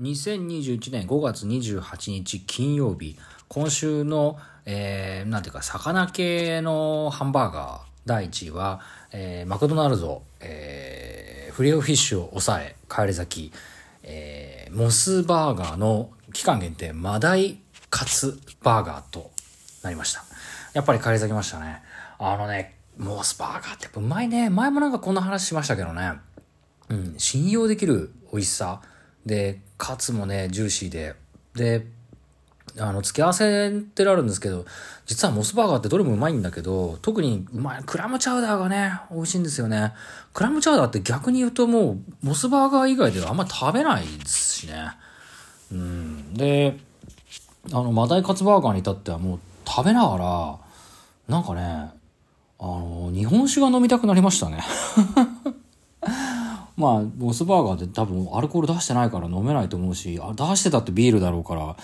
2021年5月28日金曜日、今週の、えー、なんていうか、魚系のハンバーガー第1位は、えー、マクドナルド、えー、フレオフィッシュを抑え、帰り咲き、えー、モスバーガーの期間限定マダイカツバーガーとなりました。やっぱり帰り咲きましたね。あのね、モスバーガーってやっぱうまいね。前もなんかこんな話しましたけどね。うん、信用できる美味しさ。で、カツもね、ジューシーで。で、あの、付け合わせってあるんですけど、実はモスバーガーってどれもうまいんだけど、特にうまい、クラムチャウダーがね、美味しいんですよね。クラムチャウダーって逆に言うともう、モスバーガー以外ではあんま食べないですしね。うん。で、あの、マダイカツバーガーに至ってはもう食べながら、なんかね、あの、日本酒が飲みたくなりましたね。まあ、モスバーガーって多分アルコール出してないから飲めないと思うし、あ出してたってビールだろうから、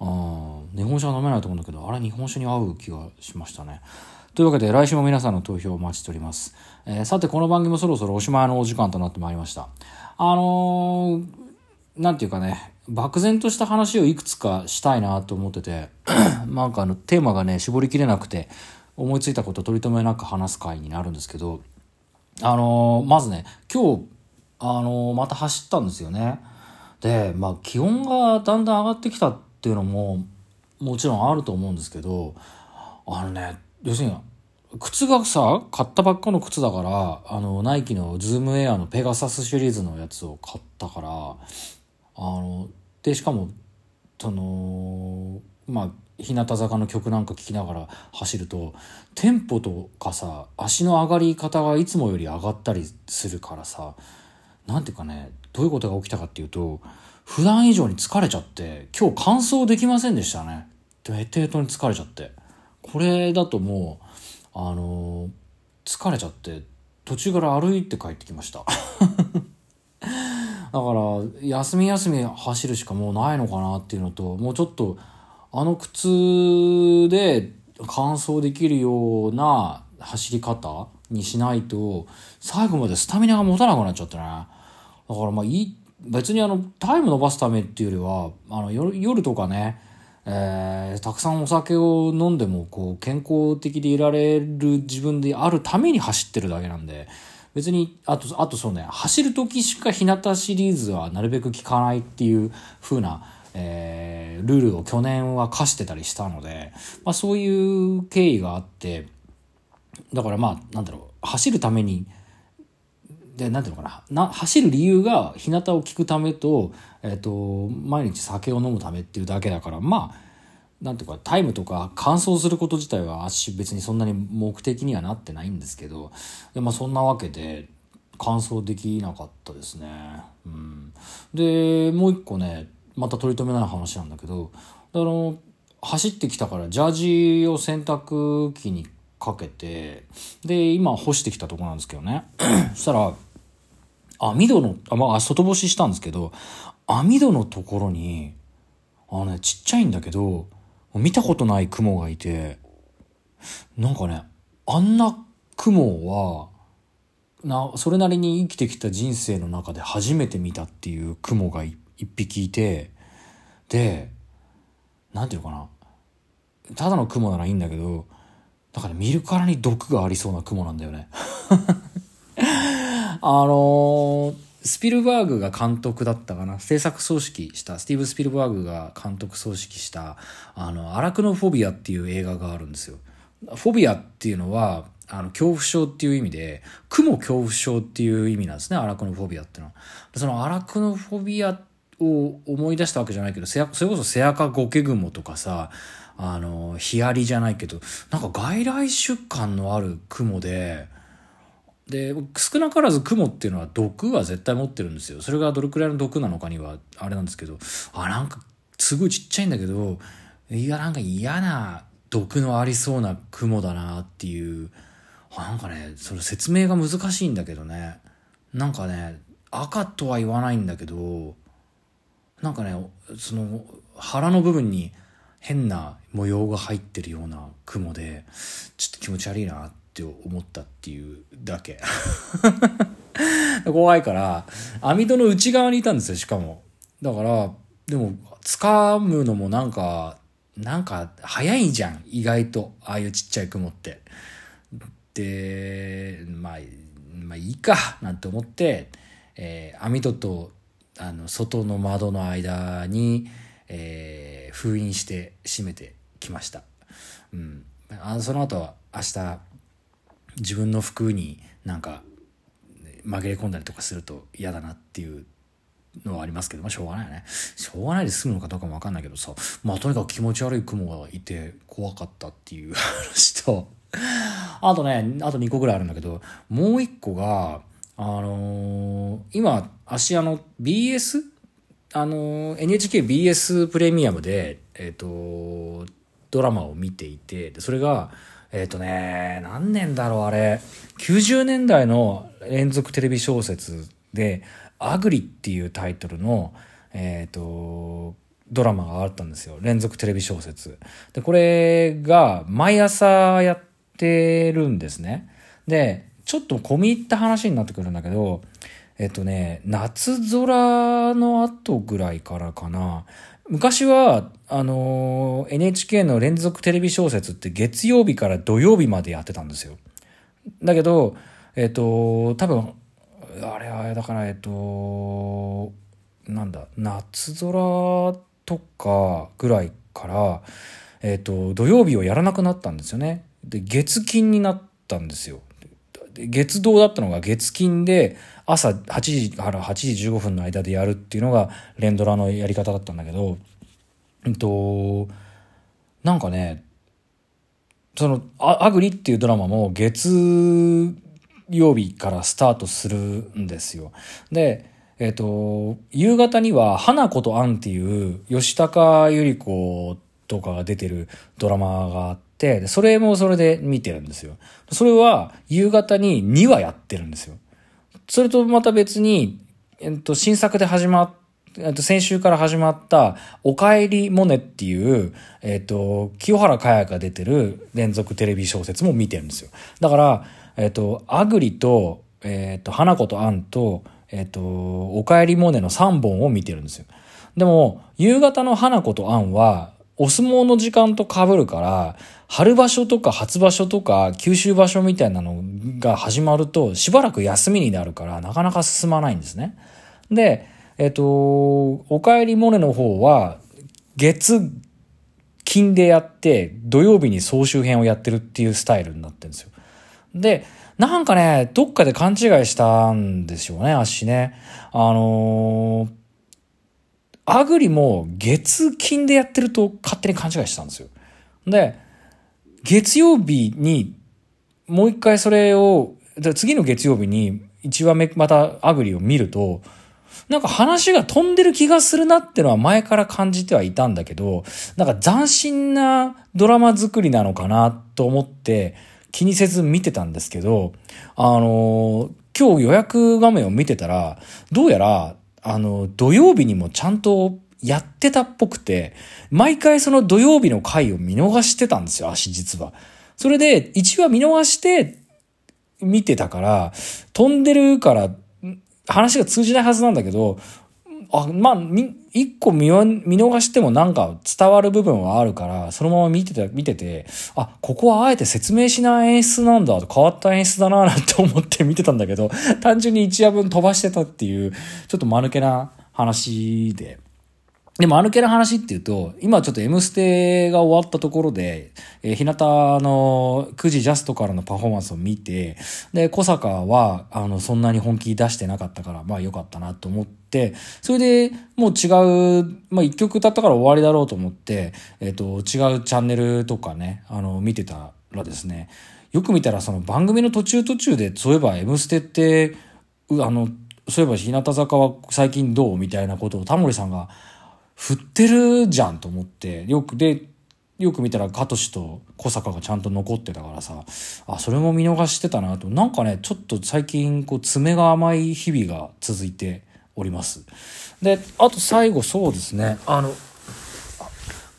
うん、日本酒は飲めないと思うんだけど、あれ日本酒に合う気がしましたね。というわけで来週も皆さんの投票をお待ちしております。えー、さてこの番組もそろそろおしまいのお時間となってまいりました。あのー、なんていうかね、漠然とした話をいくつかしたいなと思ってて、なんかあのテーマがね、絞りきれなくて、思いついたこと取り留めなく話す回になるんですけど、あのー、まずね、今日あのまた走ったんですよね。で、まあ気温がだんだん上がってきたっていうのももちろんあると思うんですけど、あのね、要するに靴がさ、買ったばっかの靴だから、あの、ナイキのズームエアのペガサスシリーズのやつを買ったから、あの、で、しかも、その、まあ、日向坂の曲なんか聴きながら走ると、テンポとかさ、足の上がり方がいつもより上がったりするからさ、なんていうかね、どういうことが起きたかっていうと、普段以上に疲れちゃって、今日完走できませんでしたね。で、ヘトヘトに疲れちゃって。これだともう、あのー、疲れちゃって、途中から歩いて帰ってきました。だから、休み休み走るしかもうないのかなっていうのと、もうちょっと、あの靴で完走できるような走り方にしないと、最後までスタミナが持たなくなっちゃってね。だからまあいい、別にあの、タイム伸ばすためっていうよりは、あの、夜夜とかね、えー、たくさんお酒を飲んでも、こう、健康的でいられる自分であるために走ってるだけなんで、別に、あと、あとそうね、走る時しか日向シリーズはなるべく聞かないっていう風な、えー、ルールを去年は課してたりしたので、まあそういう経緯があって、だからまあ、なんだろう、走るために、で、なんていうのかな。な、走る理由が、日向を聞くためと、えっ、ー、と、毎日酒を飲むためっていうだけだから、まあ、なんていうか、タイムとか乾燥すること自体は別にそんなに目的にはなってないんですけど、でまあそんなわけで、乾燥できなかったですね。うん。で、もう一個ね、また取り留めない話なんだけど、あの、走ってきたからジャージを洗濯機にかけて、で、今干してきたとこなんですけどね。そしたら、網戸の、あ、まあ、外干ししたんですけど、網戸のところに、あのね、ちっちゃいんだけど、見たことない雲がいて、なんかね、あんな雲は、な、それなりに生きてきた人生の中で初めて見たっていう雲が一匹いて、で、なんていうのかな。ただの雲ならいいんだけど、だから見るからに毒がありそうな雲なんだよね。あの、スピルバーグが監督だったかな制作総指揮した、スティーブ・スピルバーグが監督総指揮した、あの、アラクノフォビアっていう映画があるんですよ。フォビアっていうのは、あの、恐怖症っていう意味で、雲恐怖症っていう意味なんですね、アラクノフォビアっていうのは。そのアラクノフォビアを思い出したわけじゃないけど、それこそセアカゴケグモとかさ、あの、ヒアリじゃないけど、なんか外来種感のある雲で、で、少なからず雲っていうのは毒は絶対持ってるんですよ。それがどれくらいの毒なのかには、あれなんですけど、あ、なんか、すごいちっちゃいんだけど、いや、なんか嫌な毒のありそうな雲だなっていう、なんかね、その説明が難しいんだけどね。なんかね、赤とは言わないんだけど、なんかね、その腹の部分に変な模様が入ってるような雲で、ちょっと気持ち悪いなってって思ったっていうだけ。怖いから、網戸の内側にいたんですよ、しかも。だから、でも、掴むのもなんか、なんか、早いじゃん。意外と。ああいうちっちゃい雲って。で、まあ、まあいいか、なんて思って、えー網戸と、あの、外の窓の間に、えー封印して閉めてきました。うん。あの、その後は明日、自分の服になんか紛れ込んだりとかすると嫌だなっていうのはありますけど、まあ、しょうがないよね。しょうがないで済むのかどうかもわかんないけどさ、まあとにかく気持ち悪い雲がいて怖かったっていう話と、あとね、あと2個ぐらいあるんだけど、もう1個が、あのー今、芦屋の BS? あのー NHKBS プレミアムで、えっ、と、ドラマを見ていて、でそれが、えっ、とね、何年だろう、あれ。90年代の連続テレビ小説で、アグリっていうタイトルの、えっ、と、ドラマがあったんですよ。連続テレビ小説。で、これが毎朝やってるんですね。で、ちょっと込み入った話になってくるんだけど、えっとね、夏空の後ぐらいからかな。昔は、あのー NHK の連続テレビ小説って月曜日から土曜日までやってたんですよ。だけど、えっと、多分、あれは、だから、えっと、なんだ、夏空とかぐらいから、えっと、土曜日をやらなくなったんですよね。で、月金になったんですよ。月堂だったのが月金で朝8時から8時15分の間でやるっていうのが連ドラのやり方だったんだけど、うんと、なんかね、その、アグリっていうドラマも月曜日からスタートするんですよ。で、えっ、と、夕方には、花子とアンっていう、吉高由里子とかが出てるドラマがあって、それもそれで見てるんですよ。それは、夕方に2話やってるんですよ。それとまた別に、えっと、新作で始まっえっと、先週から始まった、おかえりモネっていう、えっと、清原果耶が出てる連続テレビ小説も見てるんですよ。だから、えっと、アグリと、えっと、花子とアンと、えっと、おかえりモネの3本を見てるんですよ。でも、夕方の花子とアンは、お相撲の時間と被るから、春場所とか初場所とか九州場所みたいなのが始まると、しばらく休みになるから、なかなか進まないんですね。で、えっと、おかえりモネの方は、月、金でやって、土曜日に総集編をやってるっていうスタイルになってるんですよ。で、なんかね、どっかで勘違いしたんですよね、足ね。あのーアグリも月金でやってると勝手に勘違いしたんですよ。で、月曜日にもう一回それを、次の月曜日に1話目またアグリを見ると、なんか話が飛んでる気がするなってのは前から感じてはいたんだけど、なんか斬新なドラマ作りなのかなと思って気にせず見てたんですけど、あの、今日予約画面を見てたら、どうやら、あの、土曜日にもちゃんとやってたっぽくて、毎回その土曜日の回を見逃してたんですよ、足実は。それで、1話見逃して見てたから、飛んでるから、話が通じないはずなんだけど、あ、まあ、み、一個見見逃してもなんか伝わる部分はあるから、そのまま見てて、見てて、あ、ここはあえて説明しない演出なんだ、変わった演出だな、なんて思って見てたんだけど、単純に一夜分飛ばしてたっていう、ちょっと間抜けな話で。でも、あの系の話っていうと、今ちょっと M ステが終わったところで、えー、日向の9時ジャストからのパフォーマンスを見て、で、小坂は、あの、そんなに本気出してなかったから、まあ良かったなと思って、それでもう違う、まあ一曲歌ったから終わりだろうと思って、えっ、と、違うチャンネルとかね、あの、見てたらですね、よく見たらその番組の途中途中で、そういえば M ステって、あの、そういえば日向坂は最近どう？みたいなことをタモリさんが、振ってるじゃんと思って、よく、で、よく見たら、カトシと小坂がちゃんと残ってたからさ、あ、それも見逃してたなと、なんかね、ちょっと最近、こう、爪が甘い日々が続いております。で、あと最後そうですね、あの、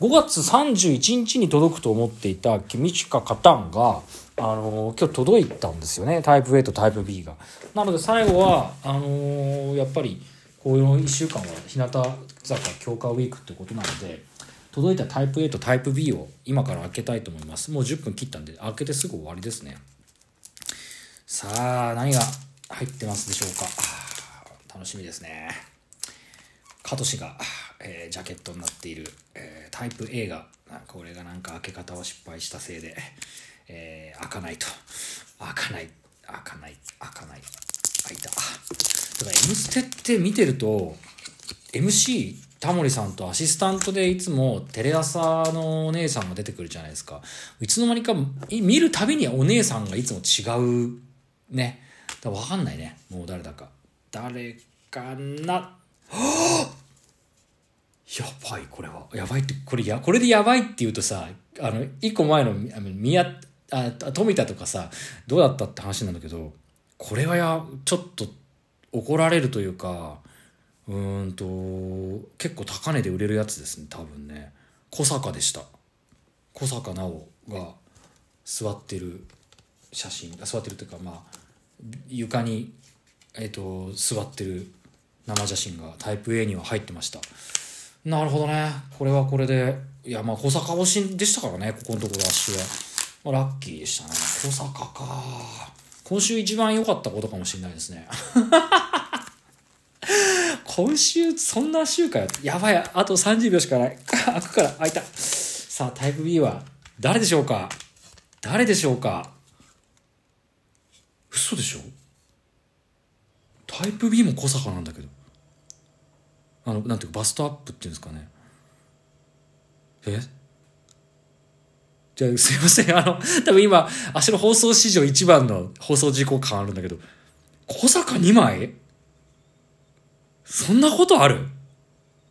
5月31日に届くと思っていた「君しか勝たんが」あの今日届いたんですよね。タイプ A とタイプ B が。なので最後はあのやっぱりこの1週間は日向坂強化ウィークってことなので届いたタイプ A とタイプ B を今から開けたいと思います。もう10分切ったんで開けてすぐ終わりですね。さあ何が入ってますでしょうか？楽しみですね。カトシが、えー、ジャケットになっている、えー、タイプ A がこれがなんか開け方を失敗したせいで、えー、開かないと。開かない開かない開かない。開いた。だから「M ステ」って見てると MC タモリさんとアシスタントでいつもテレ朝のお姉さんが出てくるじゃないですか。いつの間にか見るたびにお姉さんがいつも違うね。だ分かんないね。もう誰だか。誰かな。は あやばいこれは。やばいってこれやこれでやばいって言うとさあの一個前の宮あ富田とかさどうだったって話なんだけどこれはやちょっと怒られるというかうんと結構高値で売れるやつですね多分ね。小坂でした。小坂直が座ってる写真座ってるというかまあ床に、えーと、座ってる生写真がタイプ A には入ってました。なるほどね。これはこれでいやまあ小坂推しでしたからねここのところ足は、まあ、ラッキーでしたね。小坂か。今週一番良かったことかもしれないですね。今週そんな週かよやばい。あと30秒しかない。開くから開いた。さあタイプ B は誰でしょうか？誰でしょうか？嘘でしょ？タイプ B も小坂なんだけど。あのなんていうかバストアップっていうんですかね。え？じゃあすいません。あの多分今足の放送史上一番の放送事故感あるんだけど小坂2枚？そんなことある？